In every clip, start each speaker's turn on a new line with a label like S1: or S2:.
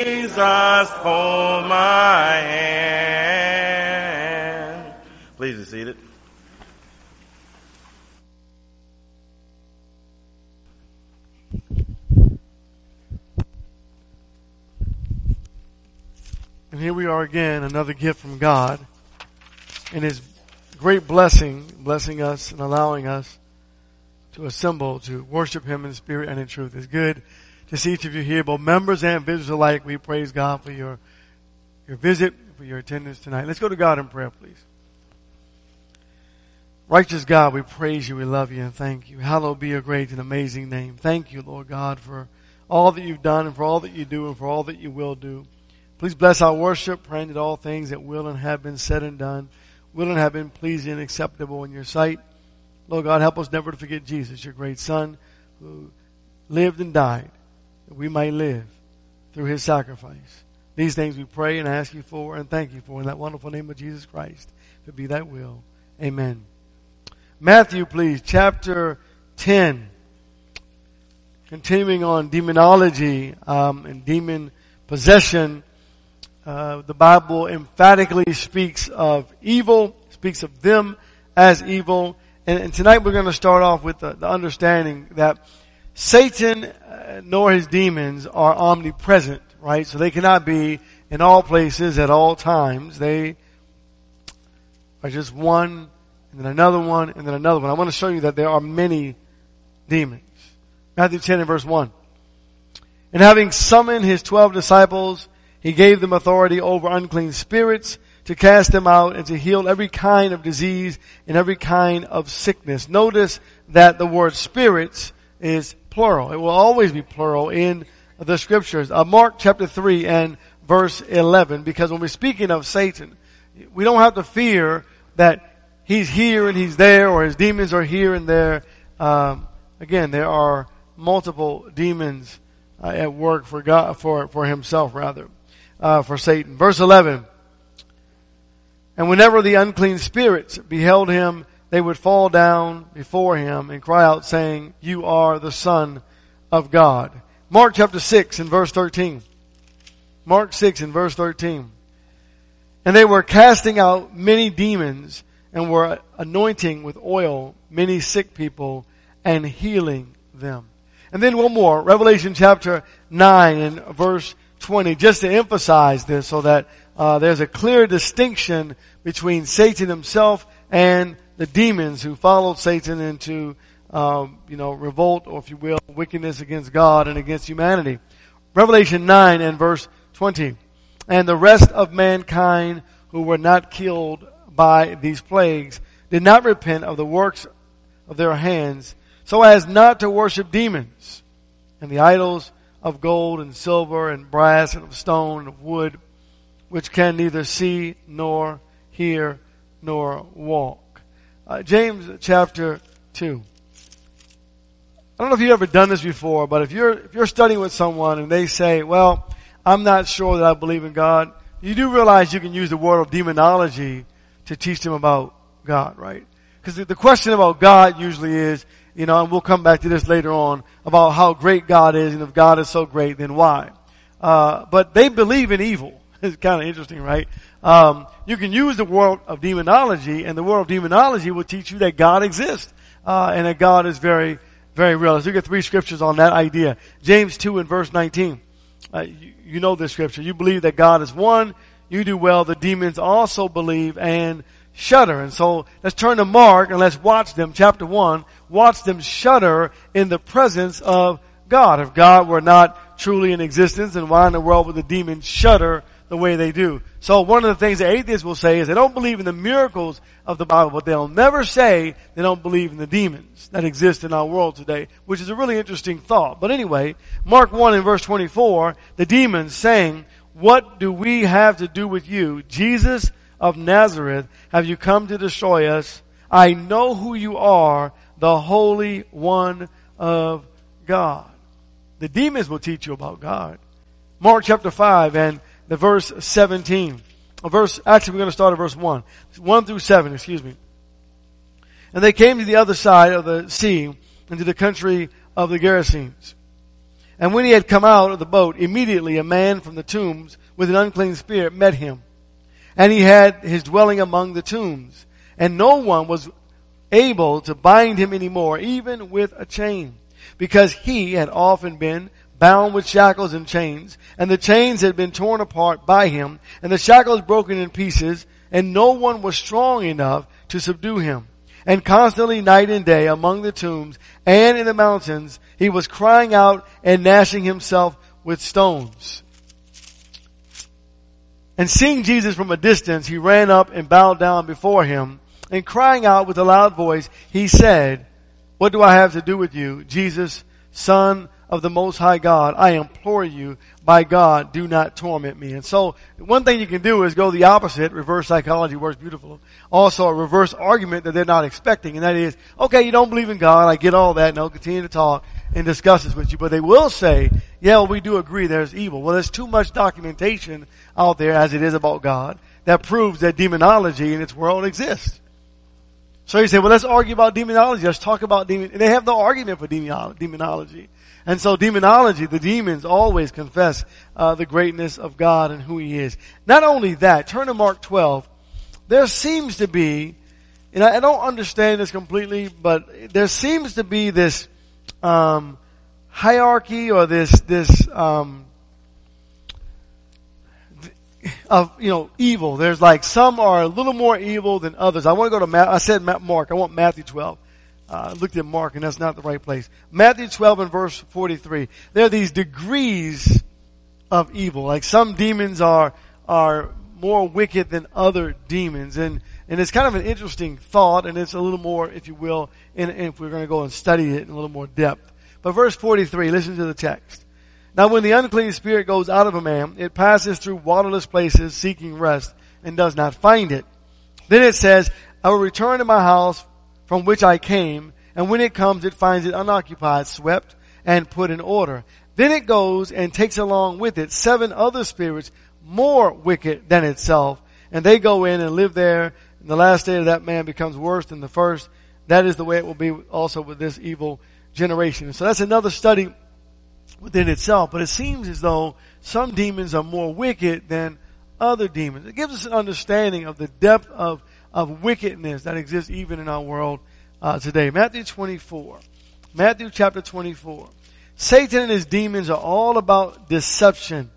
S1: Jesus, hold my hand. Please be seated.
S2: And here we are again, another gift from God and His great blessing, blessing us and allowing us to assemble to worship Him in spirit and in truth. It's good see each of you here, both members and visitors alike. We praise God for your, your visit, for your attendance tonight. Let's go to God in prayer, please. Righteous God, we praise you, we love you, and thank you. Hallowed be your great and amazing name. Thank you, Lord God, for all that you've done and for all that you do and for all that you will do. Please bless our worship, praying that all things that will and have been said and done will and have been pleasing and acceptable in your sight. Lord God, help us never to forget Jesus, your great Son, who lived and died that we may live through his sacrifice. These things we pray and ask you for and thank you for in that wonderful name of Jesus Christ. It be that will. Amen. Matthew, please, chapter 10. Continuing on demonology um, and demon possession. Uh, the Bible emphatically speaks of evil, speaks of them as evil. And, and tonight we're going to start off with the, the understanding that Satan uh, nor his demons are omnipresent, right? So they cannot be in all places at all times. They are just one, and then another one, and then another one. I want to show you that there are many demons. Matthew 10 and verse 1. And having summoned his twelve disciples, he gave them authority over unclean spirits to cast them out and to heal every kind of disease and every kind of sickness. Notice that the word spirits is plural. It will always be plural in the scriptures. Uh, Mark chapter 3 and verse 11, because when we're speaking of Satan, we don't have to fear that he's here and he's there or his demons are here and there. Um, again, there are multiple demons uh, at work for God, for, for himself rather uh, for Satan. Verse 11. And whenever the unclean spirits beheld him, they would fall down before him and cry out saying, You are the son of God. Mark chapter 6 and verse 13. Mark 6 and verse 13. And they were casting out many demons and were anointing with oil many sick people and healing them. And then one more, Revelation chapter 9 and verse 20, just to emphasize this so that uh, there's a clear distinction between Satan himself and the demons who followed Satan into, um, you know, revolt or if you will, wickedness against God and against humanity. Revelation 9 and verse 20. And the rest of mankind who were not killed by these plagues did not repent of the works of their hands so as not to worship demons and the idols of gold and silver and brass and of stone and of wood, which can neither see nor hear nor walk. Uh, James chapter 2. I don't know if you've ever done this before, but if you're, if you're studying with someone and they say, well, I'm not sure that I believe in God, you do realize you can use the word of demonology to teach them about God, right? Because the, question about God usually is, you know, and we'll come back to this later on about how great God is, and if God is so great, then why? Uh, but they believe in evil. It's kind of interesting, right? Um, you can use the world of demonology, and the world of demonology will teach you that God exists, uh, and that God is very, very real. Let's look at three scriptures on that idea. James 2 and verse 19. Uh, you, you know this scripture. You believe that God is one. You do well. The demons also believe and shudder. And so let's turn to Mark and let's watch them, chapter 1, watch them shudder in the presence of God. If God were not truly in existence, then why in the world would the demons shudder the way they do? So one of the things that atheists will say is they don't believe in the miracles of the Bible, but they'll never say they don't believe in the demons that exist in our world today, which is a really interesting thought. But anyway, Mark 1 in verse 24, the demons saying, what do we have to do with you, Jesus of Nazareth, have you come to destroy us? I know who you are, the Holy One of God. The demons will teach you about God. Mark chapter 5 and the verse 17. A verse, actually we're going to start at verse 1. 1 through 7, excuse me. And they came to the other side of the sea, into the country of the Gerasenes. And when he had come out of the boat, immediately a man from the tombs with an unclean spirit met him. And he had his dwelling among the tombs. And no one was able to bind him anymore, even with a chain, because he had often been bound with shackles and chains, and the chains had been torn apart by him, and the shackles broken in pieces, and no one was strong enough to subdue him. And constantly night and day among the tombs and in the mountains, he was crying out and gnashing himself with stones. And seeing Jesus from a distance, he ran up and bowed down before him and crying out with a loud voice, he said, what do I have to do with you, Jesus, son of the most high God? I implore you by God, do not torment me. And so one thing you can do is go the opposite. Reverse psychology works beautiful. Also a reverse argument that they're not expecting. And that is, okay, you don't believe in God. I get all that. And they'll continue to talk and discuss this with you. But they will say, yeah, well, we do agree there's evil. Well, there's too much documentation out there as it is about God that proves that demonology in its world exists. So you say, well, let's argue about demonology. Let's talk about demon. They have no argument for demonology. And so demonology, the demons always confess uh, the greatness of God and who He is. Not only that, turn to Mark 12. There seems to be, and I, don't understand this completely, but there seems to be this um, hierarchy or this this um, of you know evil. There's like some are a little more evil than others. I want to go to Ma- I said Mark. I want Matthew 12 uh, looked at Mark and that's not the right place. Matthew 12 and verse 43. There are these degrees of evil. Like some demons are, are more wicked than other demons. And, and it's kind of an interesting thought and it's a little more, if you will, and if we're going to go and study it in a little more depth. But verse 43, listen to the text. Now when the unclean spirit goes out of a man, it passes through waterless places seeking rest and does not find it. Then it says, I will return to my house from which I came, and when it comes, it finds it unoccupied, swept, and put in order. Then it goes and takes along with it seven other spirits more wicked than itself, and they go in and live there, and the last day of that man becomes worse than the first. That is the way it will be also with this evil generation. So that's another study within itself, but it seems as though some demons are more wicked than other demons. It gives us an understanding of the depth of of wickedness that exists even in our world uh, today. Matthew 24. Matthew chapter 24. Satan and his demons are all about deception.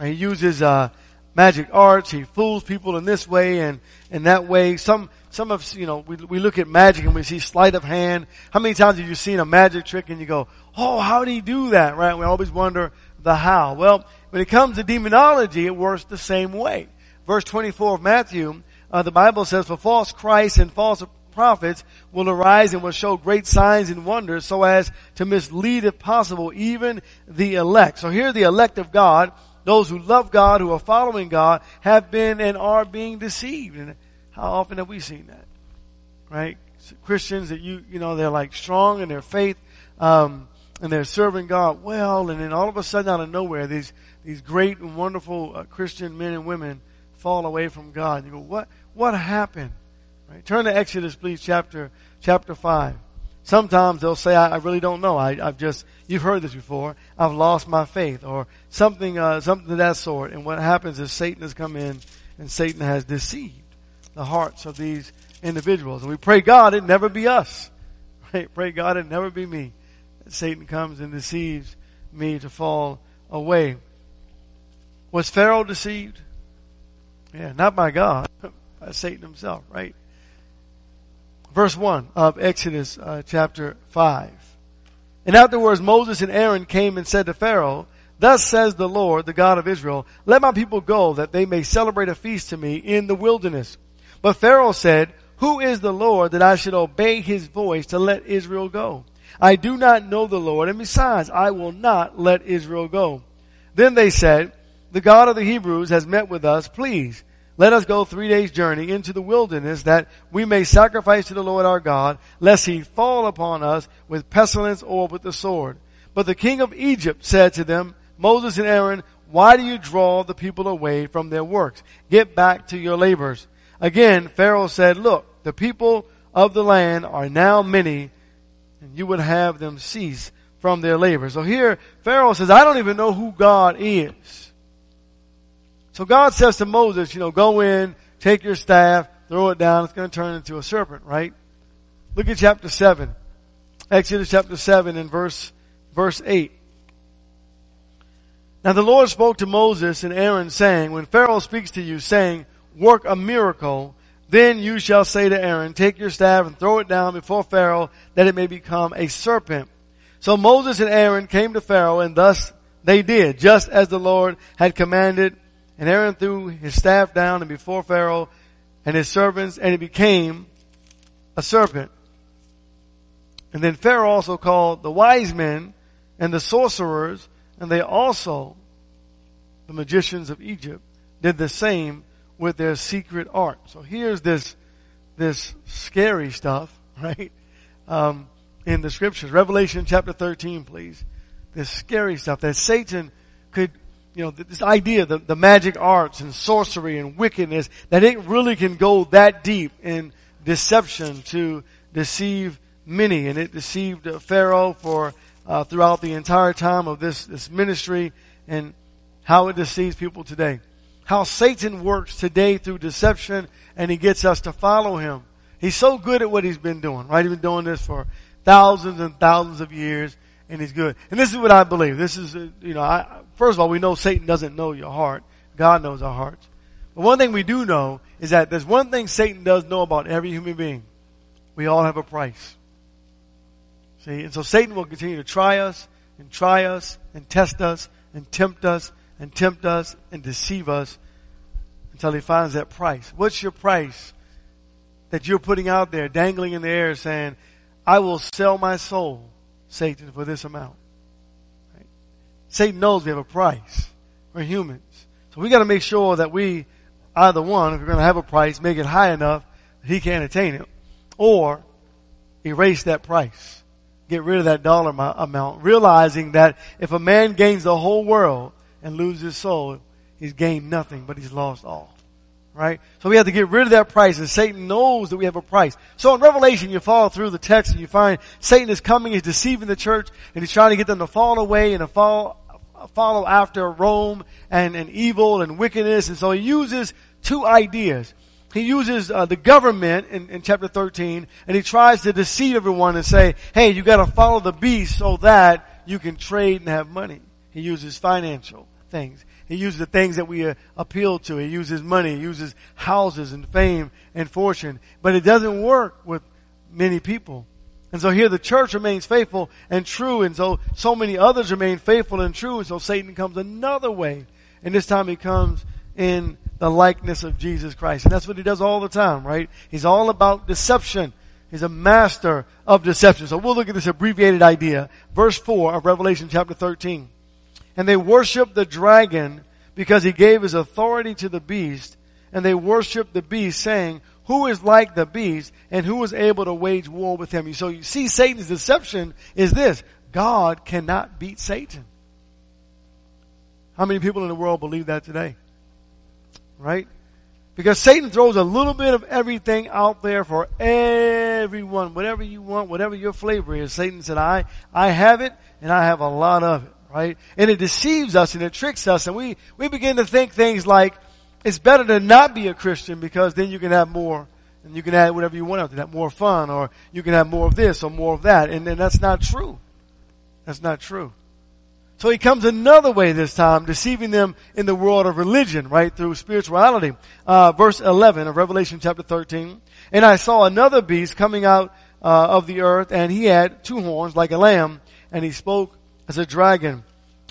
S2: He uses uh, magic arts. He fools people in this way and in that way. Some some of you know we we look at magic and we see sleight of hand. How many times have you seen a magic trick and you go, "Oh, how did he do that?" Right? We always wonder the how. Well, when it comes to demonology, it works the same way. Verse 24 of Matthew uh, the Bible says, for false Christs and false prophets will arise and will show great signs and wonders so as to mislead, if possible, even the elect. So here the elect of God, those who love God, who are following God, have been and are being deceived. And how often have we seen that? Right? Christians that you, you know, they're like strong in their faith, um, and they're serving God well, and then all of a sudden out of nowhere, these, these great and wonderful uh, Christian men and women fall away from God. You go, what, what happened? Right? Turn to Exodus, please, chapter, chapter 5. Sometimes they'll say, I, I really don't know. I, have just, you've heard this before. I've lost my faith or something, uh, something of that sort. And what happens is Satan has come in and Satan has deceived the hearts of these individuals. And we pray God it never be us. Right? Pray God it never be me. Satan comes and deceives me to fall away. Was Pharaoh deceived? Yeah, not by God, by Satan himself, right? Verse 1 of Exodus uh, chapter 5. And afterwards Moses and Aaron came and said to Pharaoh, Thus says the Lord, the God of Israel, let my people go that they may celebrate a feast to me in the wilderness. But Pharaoh said, Who is the Lord that I should obey his voice to let Israel go? I do not know the Lord, and besides, I will not let Israel go. Then they said, The God of the Hebrews has met with us. Please, let us go three days journey into the wilderness that we may sacrifice to the Lord our God, lest he fall upon us with pestilence or with the sword. But the king of Egypt said to them, Moses and Aaron, why do you draw the people away from their works? Get back to your labors. Again, Pharaoh said, look, the people of the land are now many, and you would have them cease from their labor. So here, Pharaoh says, I don't even know who God is. So God says to Moses, you know, go in, take your staff, throw it down, it's going to turn into a serpent, right? Look at chapter 7. Exodus chapter 7 and verse, verse 8. Now the Lord spoke to Moses and Aaron saying, when Pharaoh speaks to you saying, work a miracle, then you shall say to Aaron, take your staff and throw it down before Pharaoh that it may become a serpent. So Moses and Aaron came to Pharaoh and thus they did, just as the Lord had commanded. And Aaron threw his staff down and before Pharaoh and his servants and it became a serpent. And then Pharaoh also called the wise men and the sorcerers and they also, the magicians of Egypt, did the same with their secret art. So here's this, this scary stuff, right? Um, in the scriptures. Revelation chapter 13, please. This scary stuff that Satan could, you know, this idea, the, the magic arts and sorcery and wickedness, that it really can go that deep in deception to deceive many. And it deceived Pharaoh for, uh, throughout the entire time of this, this ministry and how it deceives people today how Satan works today through deception and he gets us to follow him. He's so good at what he's been doing, right? He's been doing this for thousands and thousands of years and he's good. And this is what I believe. This is, uh, you know, I, first of all, we know Satan doesn't know your heart. God knows our hearts. But one thing we do know is that there's one thing Satan does know about every human being. We all have a price. See, and so Satan will continue to try us and try us and test us and tempt us and tempt us and deceive us until he finds that price. What's your price that you're putting out there, dangling in the air saying, I will sell my soul, Satan, for this amount. Right? Satan knows we have a price. We're humans. So we gotta make sure that we, either one, if we're gonna have a price, make it high enough that he can't attain it, or erase that price. Get rid of that dollar amount, realizing that if a man gains the whole world and loses his soul, he's gained nothing, but he's lost all. Right? So we have to get rid of that price and Satan knows that we have a price. So in Revelation you follow through the text and you find Satan is coming, he's deceiving the church and he's trying to get them to fall away and to fall, follow after Rome and, and evil and wickedness. And so he uses two ideas. He uses uh, the government in, in chapter 13 and he tries to deceive everyone and say, hey, you gotta follow the beast so that you can trade and have money. He uses financial things. He uses the things that we uh, appeal to. He uses money. He uses houses and fame and fortune. But it doesn't work with many people. And so here the church remains faithful and true. And so, so many others remain faithful and true. And so Satan comes another way. And this time he comes in the likeness of Jesus Christ. And that's what he does all the time, right? He's all about deception. He's a master of deception. So we'll look at this abbreviated idea. Verse 4 of Revelation chapter 13. And they worshiped the dragon because he gave his authority to the beast. And they worshiped the beast saying, who is like the beast and who is able to wage war with him? So you see Satan's deception is this. God cannot beat Satan. How many people in the world believe that today? Right? Because Satan throws a little bit of everything out there for everyone. Whatever you want, whatever your flavor is. Satan said, I, I have it and I have a lot of it right? And it deceives us and it tricks us and we, we begin to think things like, it's better to not be a Christian because then you can have more and you can add whatever you want after that, more fun or you can have more of this or more of that. And, and that's not true. That's not true. So he comes another way this time, deceiving them in the world of religion, right, through spirituality. Uh, verse 11 of Revelation chapter 13. And I saw another beast coming out uh, of the earth, and he had two horns like a lamb, and he spoke as a dragon.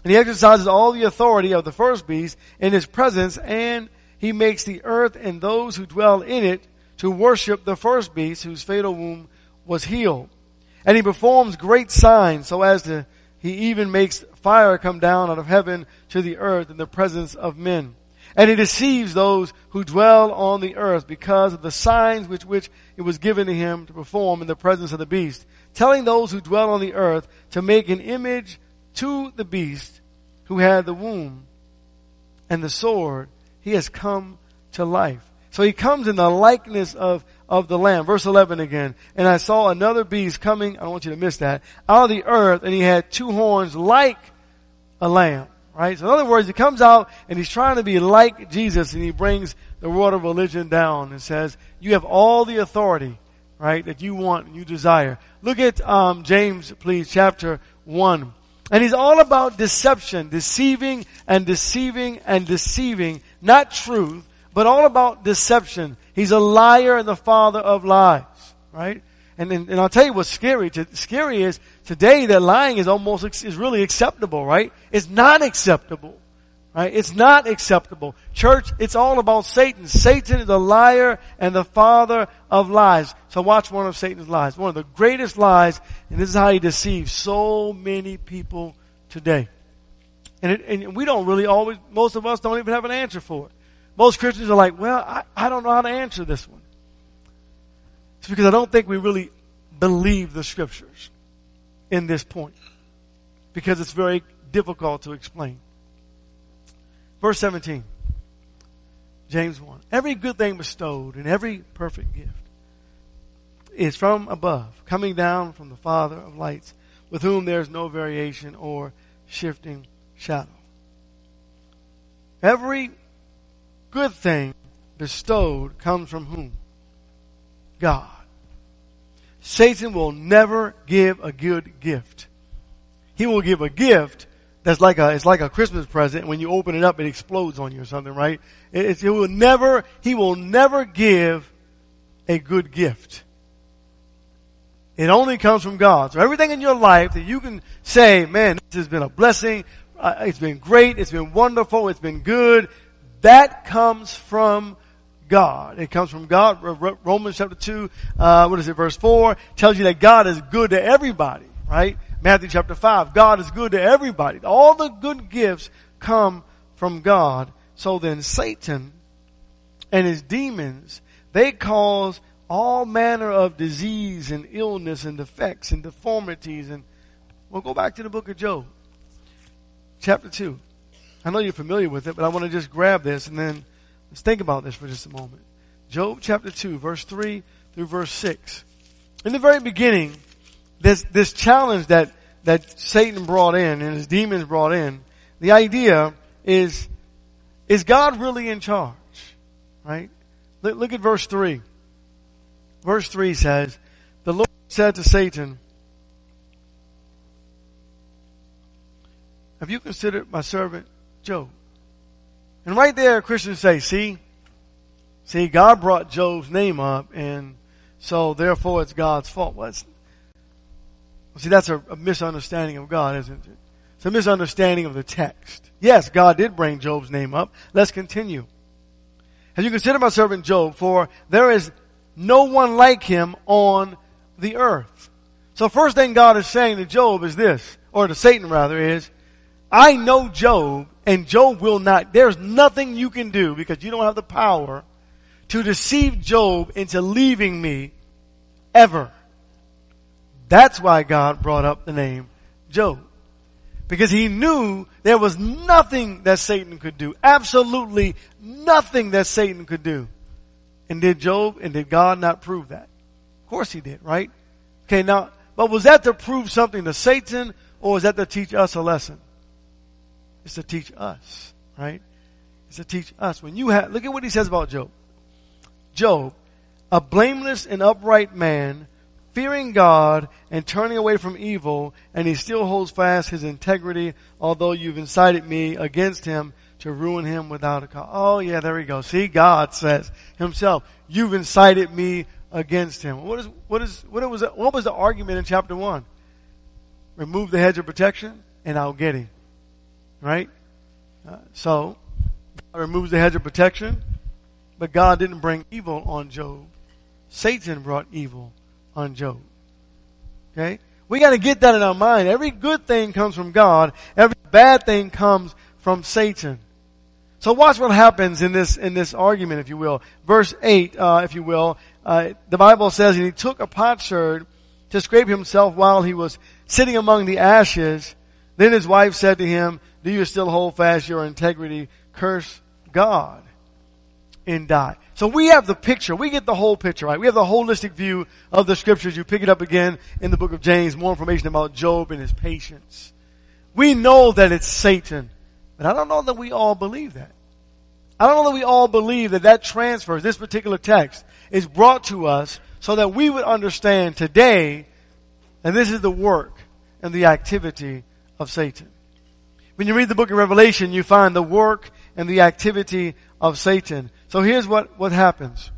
S2: And he exercises all the authority of the first beast in his presence and he makes the earth and those who dwell in it to worship the first beast whose fatal wound was healed. And he performs great signs so as to, he even makes fire come down out of heaven to the earth in the presence of men. And he deceives those who dwell on the earth because of the signs which, which it was given to him to perform in the presence of the beast, telling those who dwell on the earth to make an image to the beast who had the womb and the sword, he has come to life. So he comes in the likeness of, of the Lamb. Verse 11 again. And I saw another beast coming, I don't want you to miss that, out of the earth, and he had two horns like a lamb. Right? So in other words, he comes out and he's trying to be like Jesus and he brings the world of religion down and says, you have all the authority, right, that you want and you desire. Look at, um, James, please, chapter 1. And he's all about deception, deceiving and deceiving and deceiving, not truth, but all about deception. He's a liar and the father of lies, right? And, and, and I'll tell you what's scary. To, scary is today that lying is almost, is really acceptable, right? It's not acceptable. Right? It's not acceptable. Church, it's all about Satan. Satan is a liar and the father of lies. So watch one of Satan's lies. One of the greatest lies, and this is how he deceives so many people today. And, it, and we don't really always, most of us don't even have an answer for it. Most Christians are like, well, I, I don't know how to answer this one. It's because I don't think we really believe the scriptures in this point. Because it's very difficult to explain. Verse 17. James 1. Every good thing bestowed and every perfect gift is from above, coming down from the Father of lights, with whom there is no variation or shifting shadow. Every good thing bestowed comes from whom? God. Satan will never give a good gift. He will give a gift that's like a, it's like a Christmas present. When you open it up, it explodes on you or something, right? It, it will never, he will never give a good gift. It only comes from God. So everything in your life that you can say, man, this has been a blessing. Uh, it's been great. It's been wonderful. It's been good. That comes from God. It comes from God. Romans chapter 2, uh, what is it, verse 4, tells you that God is good to everybody, right? Matthew chapter 5, God is good to everybody. All the good gifts come from God. So then Satan and his demons, they cause all manner of disease and illness and defects and deformities and we'll go back to the book of Job. Chapter 2. I know you're familiar with it, but I want to just grab this and then let's think about this for just a moment. Job chapter 2, verse 3 through verse 6. In the very beginning, this, this challenge that, that Satan brought in and his demons brought in, the idea is, is God really in charge? Right? Look, look at verse 3. Verse 3 says, The Lord said to Satan, Have you considered my servant Job? And right there, Christians say, see, see, God brought Job's name up and so therefore it's God's fault. Well, See, that's a, a misunderstanding of God, isn't it? It's a misunderstanding of the text. Yes, God did bring Job's name up. Let's continue. Have you considered my servant Job? For there is no one like him on the earth. So first thing God is saying to Job is this, or to Satan rather, is, I know Job, and Job will not, there's nothing you can do because you don't have the power to deceive Job into leaving me ever. That's why God brought up the name Job. Because he knew there was nothing that Satan could do. Absolutely nothing that Satan could do. And did Job and did God not prove that? Of course he did, right? Okay, now, but was that to prove something to Satan or was that to teach us a lesson? It's to teach us, right? It's to teach us. When you have, look at what he says about Job. Job, a blameless and upright man fearing God and turning away from evil, and he still holds fast his integrity, although you've incited me against him to ruin him without a cause. Oh yeah, there we go. See, God says himself, you've incited me against him. What is, what is, what was, what was the argument in chapter one? Remove the hedge of protection and I'll get him. Right? Uh, so, God removes the hedge of protection, but God didn't bring evil on Job. Satan brought evil on Job. Okay? We gotta get that in our mind. Every good thing comes from God. Every bad thing comes from Satan. So watch what happens in this, in this argument, if you will. Verse 8, uh, if you will. Uh, the Bible says, and he took a potsherd to scrape himself while he was sitting among the ashes. Then his wife said to him, do you still hold fast your integrity? Curse God. And die. So we have the picture. We get the whole picture, right? We have the holistic view of the scriptures. You pick it up again in the book of James, more information about Job and his patience. We know that it's Satan, but I don't know that we all believe that. I don't know that we all believe that that transfers, this particular text, is brought to us so that we would understand today, and this is the work and the activity of Satan. When you read the book of Revelation, you find the work and the activity of Satan. So here's what, what happens.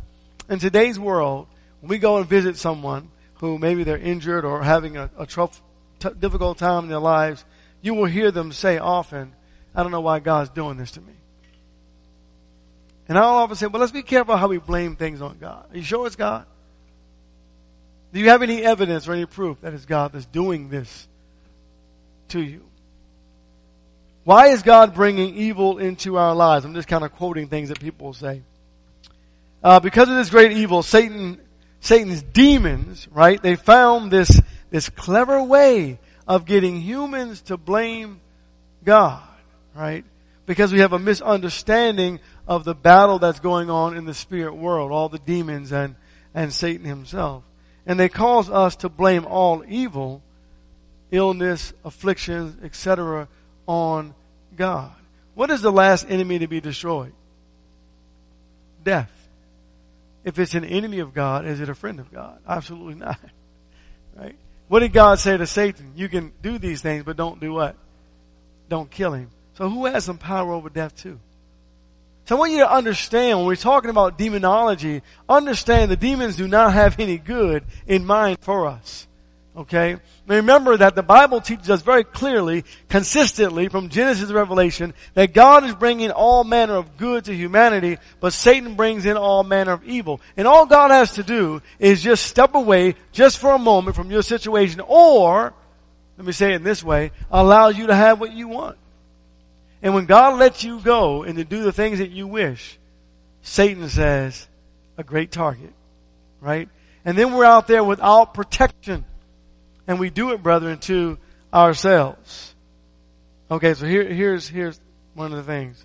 S2: In today's world, when we go and visit someone who maybe they're injured or having a, a tough, t- difficult time in their lives, you will hear them say often, I don't know why God's doing this to me. And I'll often say, well, let's be careful how we blame things on God. Are you sure it's God? Do you have any evidence or any proof that it's God that's doing this to you? Why is God bringing evil into our lives? I'm just kind of quoting things that people say. Uh, because of this great evil, Satan, Satan's demons, right? They found this, this clever way of getting humans to blame God, right? Because we have a misunderstanding of the battle that's going on in the spirit world, all the demons and, and Satan himself. And they cause us to blame all evil, illness, afflictions, etc., on God. What is the last enemy to be destroyed? Death. If it's an enemy of God, is it a friend of God? Absolutely not. Right? What did God say to Satan? You can do these things, but don't do what? Don't kill him. So who has some power over death too? So I want you to understand when we're talking about demonology, understand the demons do not have any good in mind for us. Okay? Remember that the Bible teaches us very clearly, consistently from Genesis to Revelation, that God is bringing all manner of good to humanity, but Satan brings in all manner of evil. And all God has to do is just step away just for a moment from your situation, or, let me say it in this way, allow you to have what you want. And when God lets you go and to do the things that you wish, Satan says, a great target. Right? And then we're out there without protection. And we do it, brethren, to ourselves. Okay, so here, here's, here's one of the things.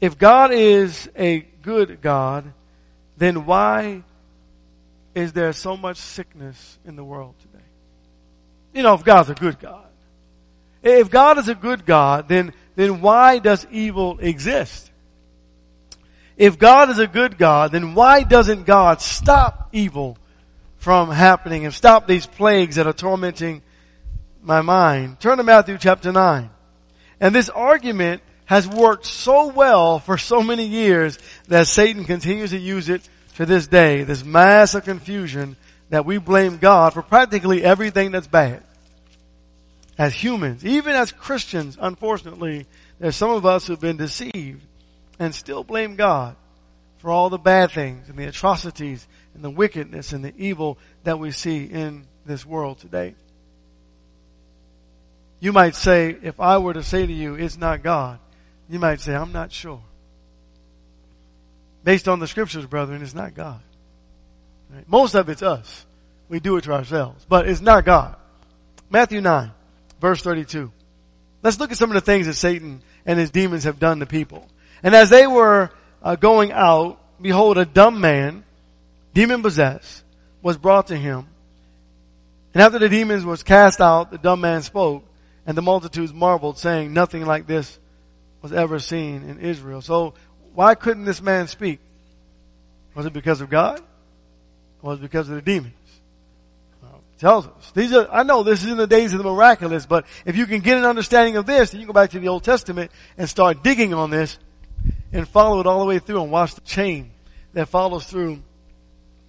S2: If God is a good God, then why is there so much sickness in the world today? You know, if God's a good God. If God is a good God, then, then why does evil exist? If God is a good God, then why doesn't God stop evil from happening and stop these plagues that are tormenting my mind? Turn to Matthew chapter 9. And this argument has worked so well for so many years that Satan continues to use it to this day. This mass of confusion that we blame God for practically everything that's bad as humans, even as Christians, unfortunately, there's some of us who've been deceived and still blame God for all the bad things and the atrocities and the wickedness and the evil that we see in this world today. You might say, if I were to say to you, it's not God, you might say, I'm not sure. Based on the scriptures, brethren, it's not God. Right? Most of it's us. We do it to ourselves, but it's not God. Matthew 9. Verse 32. Let's look at some of the things that Satan and his demons have done to people. And as they were uh, going out, behold, a dumb man, demon possessed, was brought to him. And after the demons was cast out, the dumb man spoke, and the multitudes marveled, saying, nothing like this was ever seen in Israel. So why couldn't this man speak? Was it because of God? Or was it because of the demons? tells us. These are, I know this is in the days of the miraculous, but if you can get an understanding of this, then you can go back to the Old Testament and start digging on this and follow it all the way through and watch the chain that follows through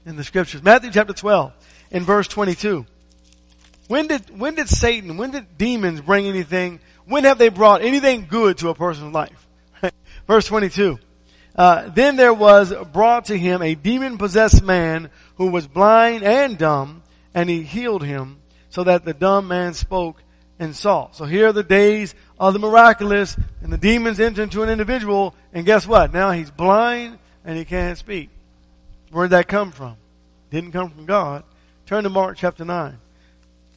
S2: in the scriptures. Matthew chapter 12 in verse 22. When did, when did Satan, when did demons bring anything, when have they brought anything good to a person's life? verse 22. Uh, then there was brought to him a demon possessed man who was blind and dumb and he healed him so that the dumb man spoke and saw. So here are the days of the miraculous and the demons enter into an individual and guess what? Now he's blind and he can't speak. Where did that come from? Didn't come from God. Turn to Mark chapter 9.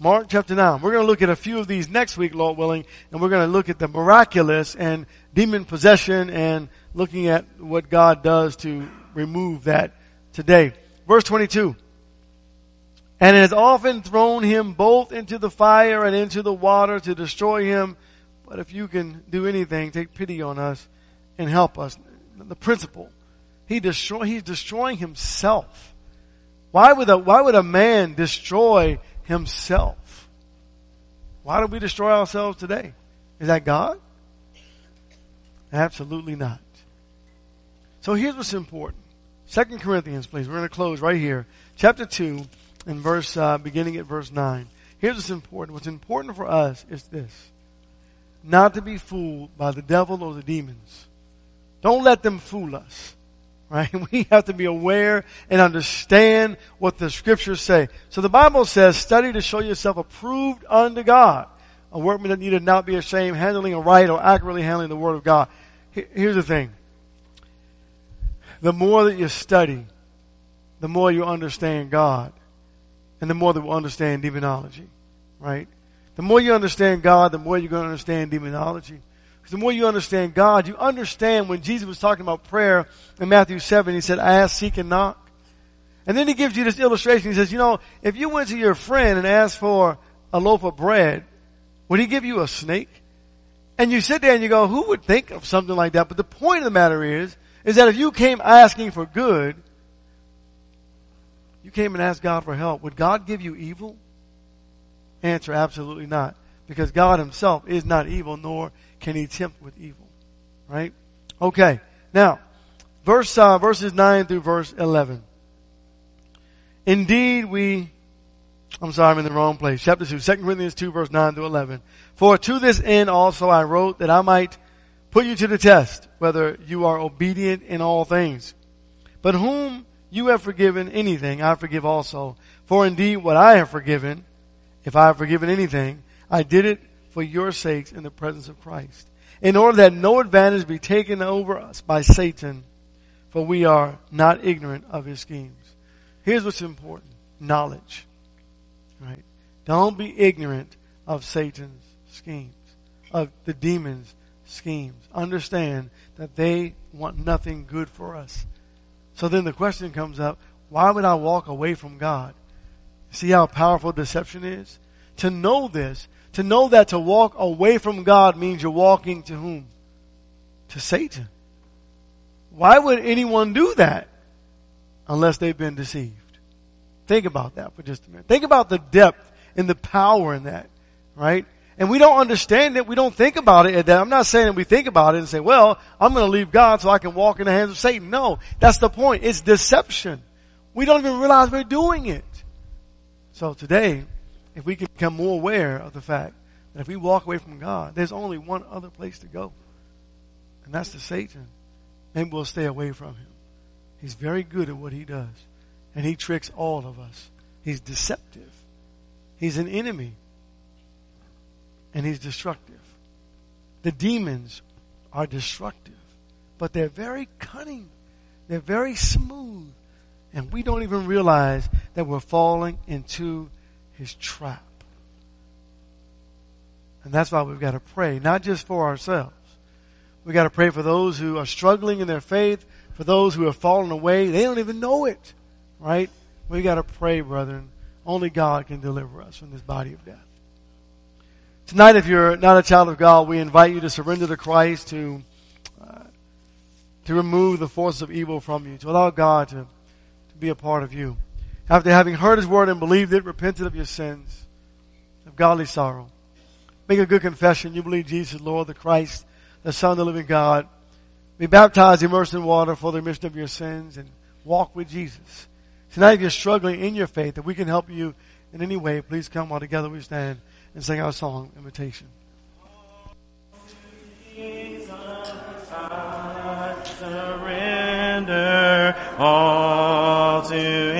S2: Mark chapter 9. We're going to look at a few of these next week, Lord willing, and we're going to look at the miraculous and demon possession and looking at what God does to remove that today. Verse 22. And it has often thrown him both into the fire and into the water to destroy him. But if you can do anything, take pity on us and help us. The principle. He destroy, he's destroying himself. Why would a, why would a man destroy himself? Why do we destroy ourselves today? Is that God? Absolutely not. So here's what's important. Second Corinthians, please. We're going to close right here. Chapter 2 and verse, uh, beginning at verse 9. Here's what's important. What's important for us is this. Not to be fooled by the devil or the demons. Don't let them fool us. Right? We have to be aware and understand what the scriptures say. So the Bible says, study to show yourself approved unto God. A workman that needed not be ashamed, handling a right or accurately handling the word of God. Here's the thing. The more that you study, the more you understand God and the more that we understand demonology, right? The more you understand God, the more you're going to understand demonology. Because the more you understand God, you understand when Jesus was talking about prayer in Matthew 7, he said, ask, seek, and knock. And then he gives you this illustration. He says, you know, if you went to your friend and asked for a loaf of bread, would he give you a snake? And you sit there and you go, who would think of something like that? But the point of the matter is, is that if you came asking for good, you came and asked God for help. Would God give you evil? Answer, absolutely not. Because God himself is not evil, nor can he tempt with evil. Right? Okay. Now, verse, uh, verses 9 through verse 11. Indeed, we, I'm sorry, I'm in the wrong place. Chapter 2, 2 Corinthians 2 verse 9 through 11. For to this end also I wrote that I might put you to the test, whether you are obedient in all things. But whom you have forgiven anything, I forgive also. For indeed what I have forgiven, if I have forgiven anything, I did it for your sakes in the presence of Christ. In order that no advantage be taken over us by Satan, for we are not ignorant of his schemes. Here's what's important. Knowledge. Right? Don't be ignorant of Satan's schemes, of the demons' schemes. Understand that they want nothing good for us. So then the question comes up, why would I walk away from God? See how powerful deception is? To know this, to know that to walk away from God means you're walking to whom? To Satan. Why would anyone do that? Unless they've been deceived. Think about that for just a minute. Think about the depth and the power in that, right? and we don't understand it, we don't think about it. That I'm not saying that we think about it and say, well, I'm going to leave God so I can walk in the hands of Satan. No, that's the point. It's deception. We don't even realize we're doing it. So today, if we can become more aware of the fact that if we walk away from God, there's only one other place to go. And that's to Satan. Maybe we'll stay away from him. He's very good at what he does. And he tricks all of us. He's deceptive. He's an enemy and he's destructive. The demons are destructive, but they're very cunning. They're very smooth. And we don't even realize that we're falling into his trap. And that's why we've got to pray, not just for ourselves. We've got to pray for those who are struggling in their faith, for those who have fallen away. They don't even know it, right? We've got to pray, brethren. Only God can deliver us from this body of death. Tonight, if you're not a child of God, we invite you to surrender to Christ, to uh, to remove the forces of evil from you, to allow God to, to be a part of you. After having heard his word and believed it, repented of your sins, of godly sorrow. Make a good confession. You believe Jesus, Lord, the Christ, the Son of the living God. Be baptized, immersed in water for the remission of your sins and walk with Jesus. Tonight, if you're struggling in your faith, if we can help you in any way, please come while together we stand and sing our song, Invitation surrender all to Him.